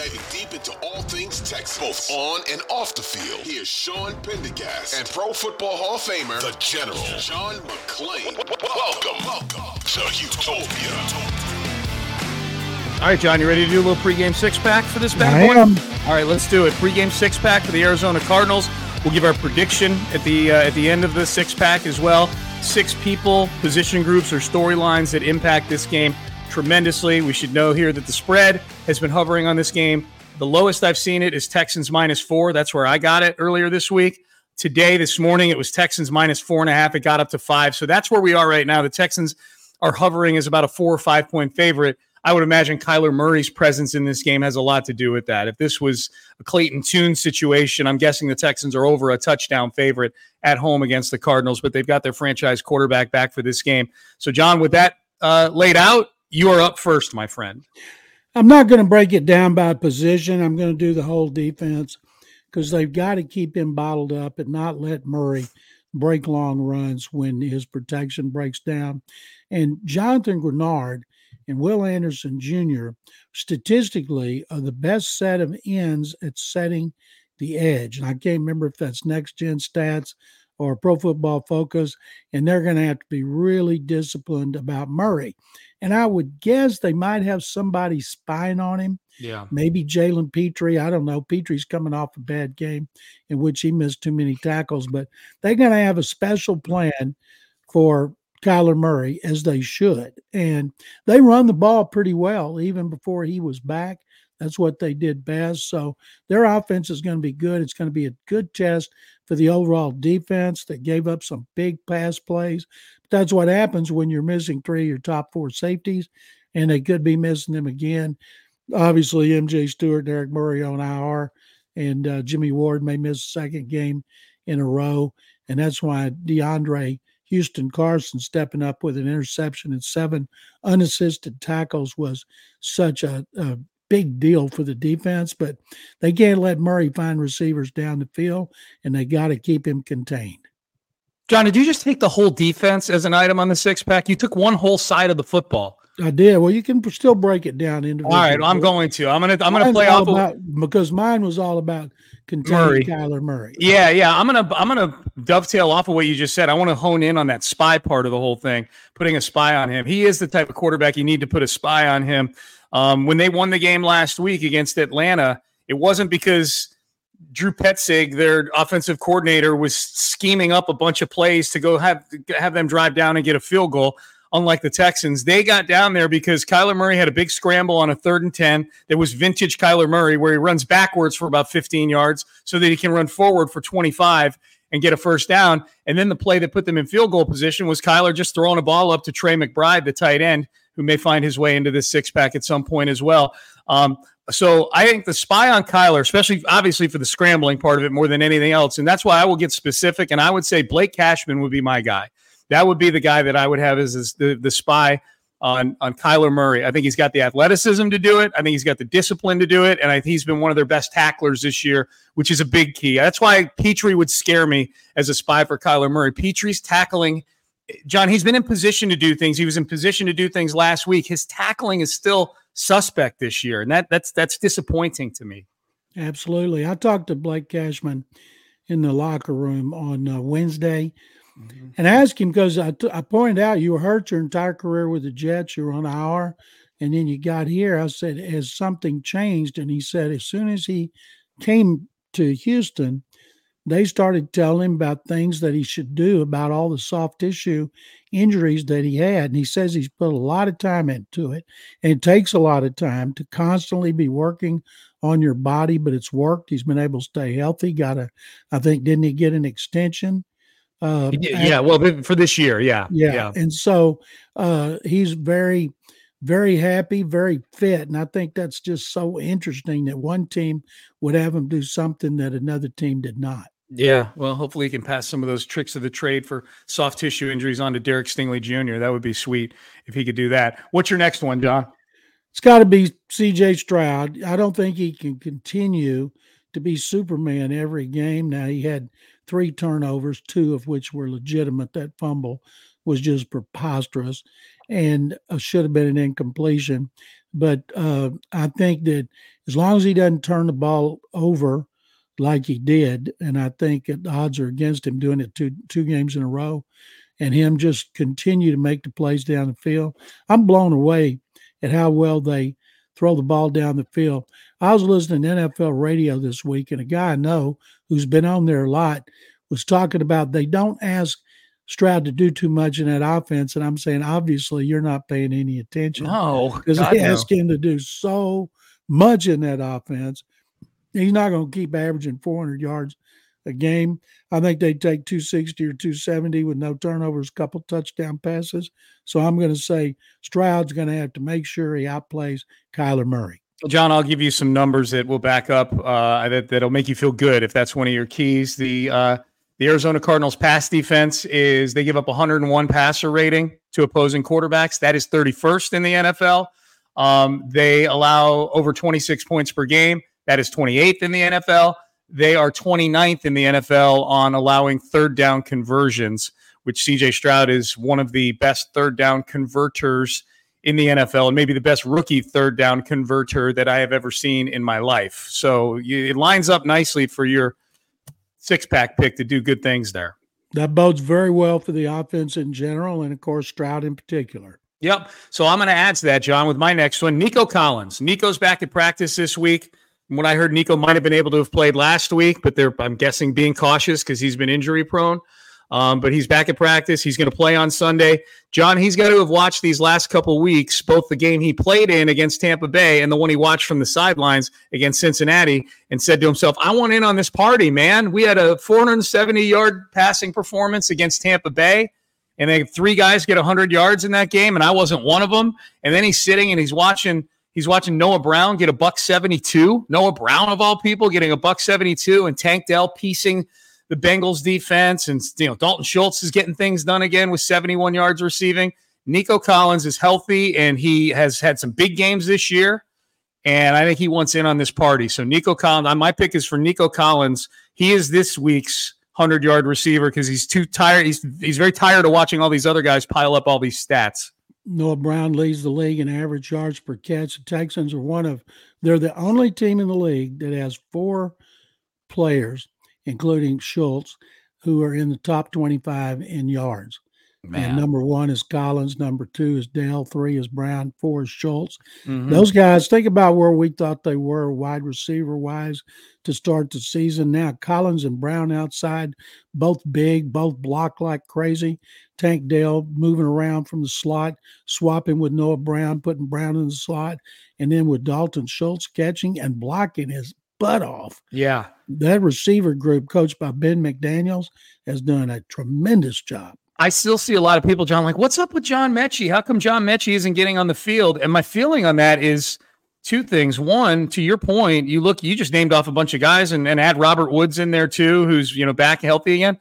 diving deep into all things Texas, both on and off the field. Here's Sean Pendergast and Pro Football Hall of Famer, the General, John McClain. Welcome, welcome to Houtopia. All right, John, you ready to do a little pregame six pack for this bad I boy? am. All right, let's do it. Pregame six pack for the Arizona Cardinals. We'll give our prediction at the uh, at the end of the six pack as well. Six people, position groups, or storylines that impact this game tremendously. We should know here that the spread has been hovering on this game. The lowest I've seen it is Texans minus four. That's where I got it earlier this week. Today, this morning, it was Texans minus four and a half. It got up to five. So that's where we are right now. The Texans are hovering as about a four or five point favorite. I would imagine Kyler Murray's presence in this game has a lot to do with that. If this was a Clayton Tune situation, I'm guessing the Texans are over a touchdown favorite at home against the Cardinals, but they've got their franchise quarterback back for this game. So, John, with that uh, laid out, you are up first, my friend. I'm not going to break it down by position. I'm going to do the whole defense because they've got to keep him bottled up and not let Murray break long runs when his protection breaks down. And Jonathan Greenard and Will Anderson Jr. statistically are the best set of ends at setting the edge. And I can't remember if that's next gen stats or pro football focus. And they're going to have to be really disciplined about Murray. And I would guess they might have somebody spying on him. Yeah. Maybe Jalen Pitre. I don't know. Pitre's coming off a bad game in which he missed too many tackles, but they're going to have a special plan for Kyler Murray as they should. And they run the ball pretty well even before he was back. That's what they did best. So their offense is going to be good. It's going to be a good test for the overall defense that gave up some big pass plays. But that's what happens when you're missing three of your top four safeties, and they could be missing them again. Obviously, MJ Stewart, Eric Murray on IR, and uh, Jimmy Ward may miss a second game in a row. And that's why DeAndre Houston Carson stepping up with an interception and seven unassisted tackles was such a, a big deal for the defense. But they can't let Murray find receivers down the field, and they got to keep him contained. John, did you just take the whole defense as an item on the six pack? You took one whole side of the football. I did. Well, you can still break it down All All right, I'm going to. I'm gonna. I'm gonna play all off. Of, about, because mine was all about containing Murray. Kyler Murray. Yeah, yeah. I'm gonna I'm gonna dovetail off of what you just said. I want to hone in on that spy part of the whole thing, putting a spy on him. He is the type of quarterback you need to put a spy on him. Um, when they won the game last week against Atlanta, it wasn't because Drew Petzing, their offensive coordinator, was scheming up a bunch of plays to go have have them drive down and get a field goal. Unlike the Texans, they got down there because Kyler Murray had a big scramble on a third and 10. That was vintage Kyler Murray, where he runs backwards for about 15 yards so that he can run forward for 25 and get a first down. And then the play that put them in field goal position was Kyler just throwing a ball up to Trey McBride, the tight end, who may find his way into this six pack at some point as well. Um, so I think the spy on Kyler, especially obviously for the scrambling part of it more than anything else, and that's why I will get specific. And I would say Blake Cashman would be my guy. That would be the guy that I would have as, as the the spy on on Kyler Murray. I think he's got the athleticism to do it. I think he's got the discipline to do it, and I think he's been one of their best tacklers this year, which is a big key. That's why Pitre would scare me as a spy for Kyler Murray. Pitre's tackling. John, he's been in position to do things. He was in position to do things last week. His tackling is still suspect this year, and that that's that's disappointing to me. Absolutely. I talked to Blake Cashman in the locker room on uh, Wednesday mm-hmm. and I asked him because I, t- I pointed out you were hurt your entire career with the Jets. You were on IR, and then you got here. I said, Has something changed? And he said, As soon as he came to Houston, they started telling him about things that he should do about all the soft tissue injuries that he had. And he says he's put a lot of time into it. And it takes a lot of time to constantly be working on your body, but it's worked. He's been able to stay healthy. Got a, I think, didn't he get an extension? Uh, yeah, well, for this year, yeah, yeah, yeah. And so uh, he's very, very happy, very fit, and I think that's just so interesting that one team would have him do something that another team did not. Yeah, well, hopefully he can pass some of those tricks of the trade for soft tissue injuries on to Derek Stingley Jr. That would be sweet if he could do that. What's your next one, John? It's got to be C.J. Stroud. I don't think he can continue to be Superman every game. Now he had three turnovers, two of which were legitimate. That fumble was just preposterous and uh, should have been an incompletion. But uh, I think that as long as he doesn't turn the ball over like he did, and I think the odds are against him doing it two two games in a row, and him just continue to make the plays down the field. I'm blown away at how well they throw the ball down the field. I was listening to NFL radio this week, and a guy I know who's been on there a lot was talking about they don't ask Stroud to do too much in that offense. And I'm saying, obviously, you're not paying any attention. No, because they no. ask him to do so much in that offense. He's not going to keep averaging 400 yards a game. I think they take 260 or 270 with no turnovers, a couple touchdown passes. So I'm going to say Stroud's going to have to make sure he outplays Kyler Murray. John, I'll give you some numbers that will back up uh, that that'll make you feel good if that's one of your keys. The uh, the Arizona Cardinals pass defense is they give up 101 passer rating to opposing quarterbacks. That is 31st in the NFL. Um, they allow over 26 points per game. That is 28th in the NFL. They are 29th in the NFL on allowing third down conversions, which CJ Stroud is one of the best third down converters in the NFL and maybe the best rookie third down converter that I have ever seen in my life. So it lines up nicely for your six pack pick to do good things there. That bodes very well for the offense in general and, of course, Stroud in particular. Yep. So I'm going to add to that, John, with my next one. Nico Collins. Nico's back at practice this week. What I heard, Nico might have been able to have played last week, but they're, I'm guessing, being cautious because he's been injury prone. Um, but he's back at practice. He's going to play on Sunday. John, he's got to have watched these last couple weeks, both the game he played in against Tampa Bay and the one he watched from the sidelines against Cincinnati, and said to himself, I want in on this party, man. We had a 470 yard passing performance against Tampa Bay, and then three guys get 100 yards in that game, and I wasn't one of them. And then he's sitting and he's watching. He's watching Noah Brown get a buck 72. Noah Brown, of all people, getting a buck 72, and Tank Dell piecing the Bengals defense, and you know Dalton Schultz is getting things done again with 71 yards receiving. Nico Collins is healthy and he has had some big games this year, and I think he wants in on this party. So Nico Collins, uh, my pick is for Nico Collins. He is this week's 100 yard receiver because he's too tired. He's he's very tired of watching all these other guys pile up all these stats. Noah Brown leads the league in average yards per catch. The Texans are one of they're the only team in the league that has four players including Schultz, who are in the top 25 in yards. Man. And number one is Collins, number two is Dell, three is Brown, four is Schultz. Mm-hmm. Those guys, think about where we thought they were wide receiver wise to start the season. Now Collins and Brown outside, both big, both block like crazy. Tank Dell moving around from the slot, swapping with Noah Brown, putting Brown in the slot, and then with Dalton Schultz catching and blocking his butt off. Yeah. That receiver group, coached by Ben McDaniels, has done a tremendous job. I still see a lot of people, John, like, what's up with John Metchie? How come John Metchie isn't getting on the field? And my feeling on that is two things. One, to your point, you look, you just named off a bunch of guys and, and add Robert Woods in there too, who's, you know, back healthy again.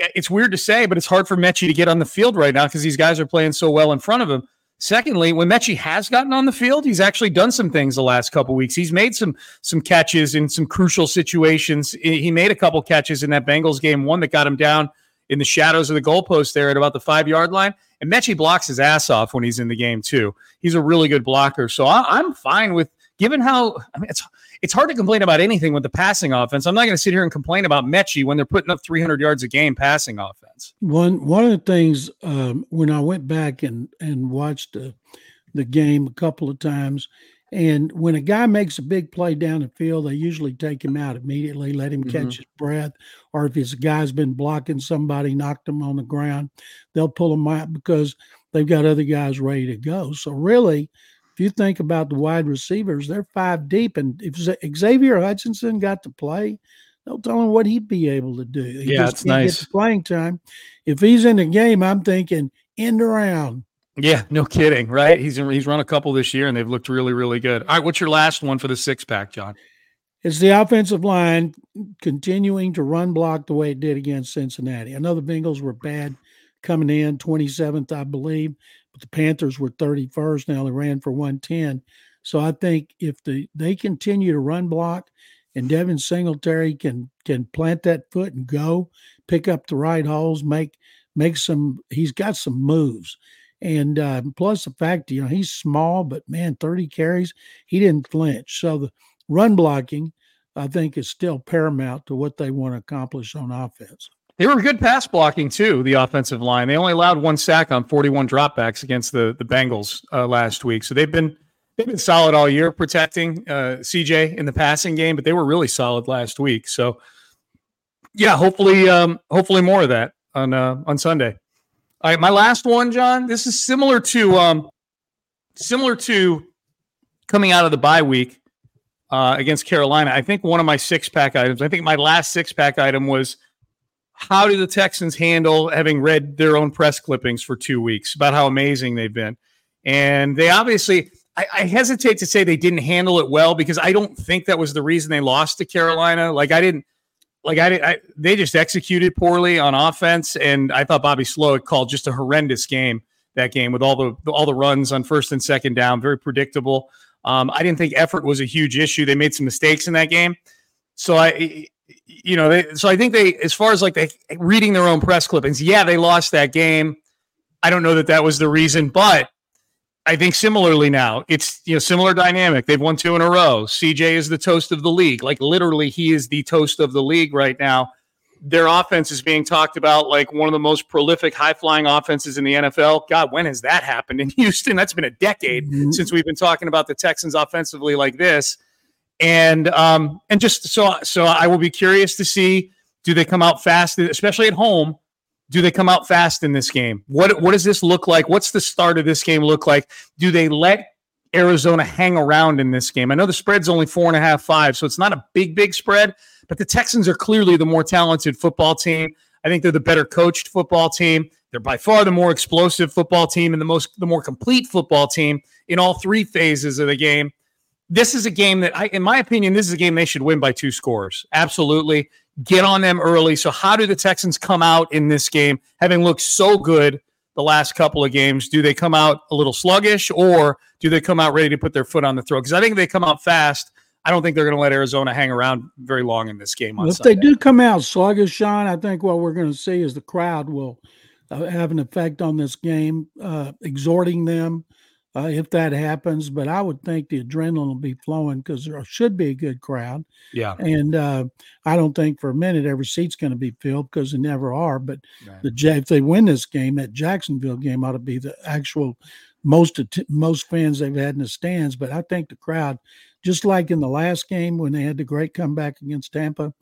It's weird to say, but it's hard for Metchie to get on the field right now because these guys are playing so well in front of him. Secondly, when Metchie has gotten on the field, he's actually done some things the last couple weeks. He's made some some catches in some crucial situations. He made a couple catches in that Bengals game, one that got him down in the shadows of the goalpost there at about the five yard line. And Metchie blocks his ass off when he's in the game too. He's a really good blocker. So I, am fine with given how I mean it's it's hard to complain about anything with the passing offense. I'm not going to sit here and complain about Metchie when they're putting up 300 yards a game passing offense. One one of the things um, when I went back and and watched the game a couple of times, and when a guy makes a big play down the field, they usually take him out immediately, let him catch mm-hmm. his breath, or if his guy's been blocking somebody, knocked him on the ground, they'll pull him out because they've got other guys ready to go. So really if you think about the wide receivers, they're five deep. And if Xavier Hutchinson got to play, don't tell him what he'd be able to do. He yeah, it's nice. playing time. If he's in the game, I'm thinking end around. Yeah, no kidding, right? He's he's run a couple this year, and they've looked really, really good. All right, what's your last one for the six pack, John? It's the offensive line continuing to run block the way it did against Cincinnati. I know the Bengals were bad coming in, 27th, I believe but the Panthers were 31st. Now they ran for 110. So I think if the they continue to run block and Devin Singletary can can plant that foot and go, pick up the right holes, make make some he's got some moves. And uh, plus the fact, you know, he's small, but man, 30 carries, he didn't flinch. So the run blocking, I think, is still paramount to what they want to accomplish on offense. They were good pass blocking too. The offensive line. They only allowed one sack on 41 dropbacks against the the Bengals uh, last week. So they've been they've been solid all year protecting uh, CJ in the passing game, but they were really solid last week. So yeah, hopefully um, hopefully more of that on uh, on Sunday. All right, my last one, John. This is similar to um, similar to coming out of the bye week uh, against Carolina. I think one of my six pack items. I think my last six pack item was how do the Texans handle having read their own press clippings for two weeks about how amazing they've been? And they obviously, I, I, hesitate to say they didn't handle it well because I don't think that was the reason they lost to Carolina. Like I didn't, like I, I they just executed poorly on offense, and I thought Bobby Slowik called just a horrendous game that game with all the all the runs on first and second down, very predictable. Um, I didn't think effort was a huge issue. They made some mistakes in that game, so I you know, they, so I think they, as far as like they reading their own press clippings, yeah, they lost that game. I don't know that that was the reason, but I think similarly now it's you know similar dynamic. They've won two in a row. CJ is the toast of the league. Like literally, he is the toast of the league right now. Their offense is being talked about like one of the most prolific, high flying offenses in the NFL. God, when has that happened in Houston? That's been a decade mm-hmm. since we've been talking about the Texans offensively like this and um, and just so so I will be curious to see do they come out fast, especially at home. Do they come out fast in this game? What what does this look like? What's the start of this game look like? Do they let Arizona hang around in this game? I know the spread's only four and a half, five, so it's not a big, big spread, but the Texans are clearly the more talented football team. I think they're the better coached football team. They're by far the more explosive football team and the most the more complete football team in all three phases of the game this is a game that I, in my opinion, this is a game they should win by two scores. Absolutely. Get on them early. So, how do the Texans come out in this game, having looked so good the last couple of games? Do they come out a little sluggish or do they come out ready to put their foot on the throat? Because I think they come out fast. I don't think they're going to let Arizona hang around very long in this game. well, if Sunday. they do come out sluggish, Sean, I think what we're going to see is the crowd will uh, have an effect on this game, uh, exhorting them uh, if that happens. But I would think the adrenaline will be flowing because there should be a good crowd. Yeah. And uh, I don't think for a minute every seat's going to be filled because they never are. But right. the if they win this game, that Jacksonville game ought to be the actual most most fans they've had in the stands. But I think the crowd, just like in the last game when they had the great comeback against Tampa,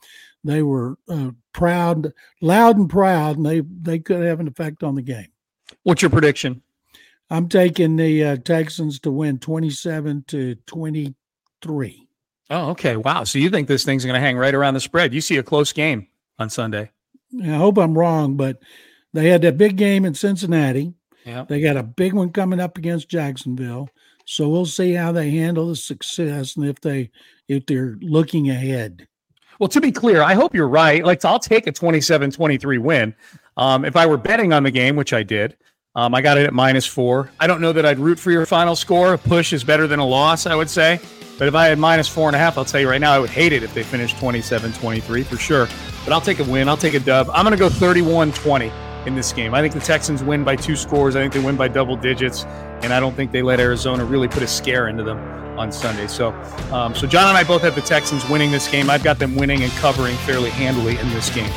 they were uh, proud, loud and proud, and they they could have an effect on the game. What's your prediction? I'm taking the uh, Texans to win 27 to 23. Oh, okay. Wow. So you think this thing's going to hang right around the spread? You see a close game on Sunday. I hope I'm wrong, but they had that big game in Cincinnati. Yeah. They got a big one coming up against Jacksonville. So we'll see how they handle the success and if they if they're looking ahead. Well, to be clear, I hope you're right. Like I'll take a 27-23 win. Um, if I were betting on the game, which I did, um, I got it at minus four. I don't know that I'd root for your final score. A push is better than a loss, I would say. But if I had minus four and a half, I'll tell you right now, I would hate it if they finished 27 23 for sure. But I'll take a win. I'll take a dub. I'm going to go 31 20 in this game. I think the Texans win by two scores. I think they win by double digits. And I don't think they let Arizona really put a scare into them on Sunday. So, um, so John and I both have the Texans winning this game. I've got them winning and covering fairly handily in this game.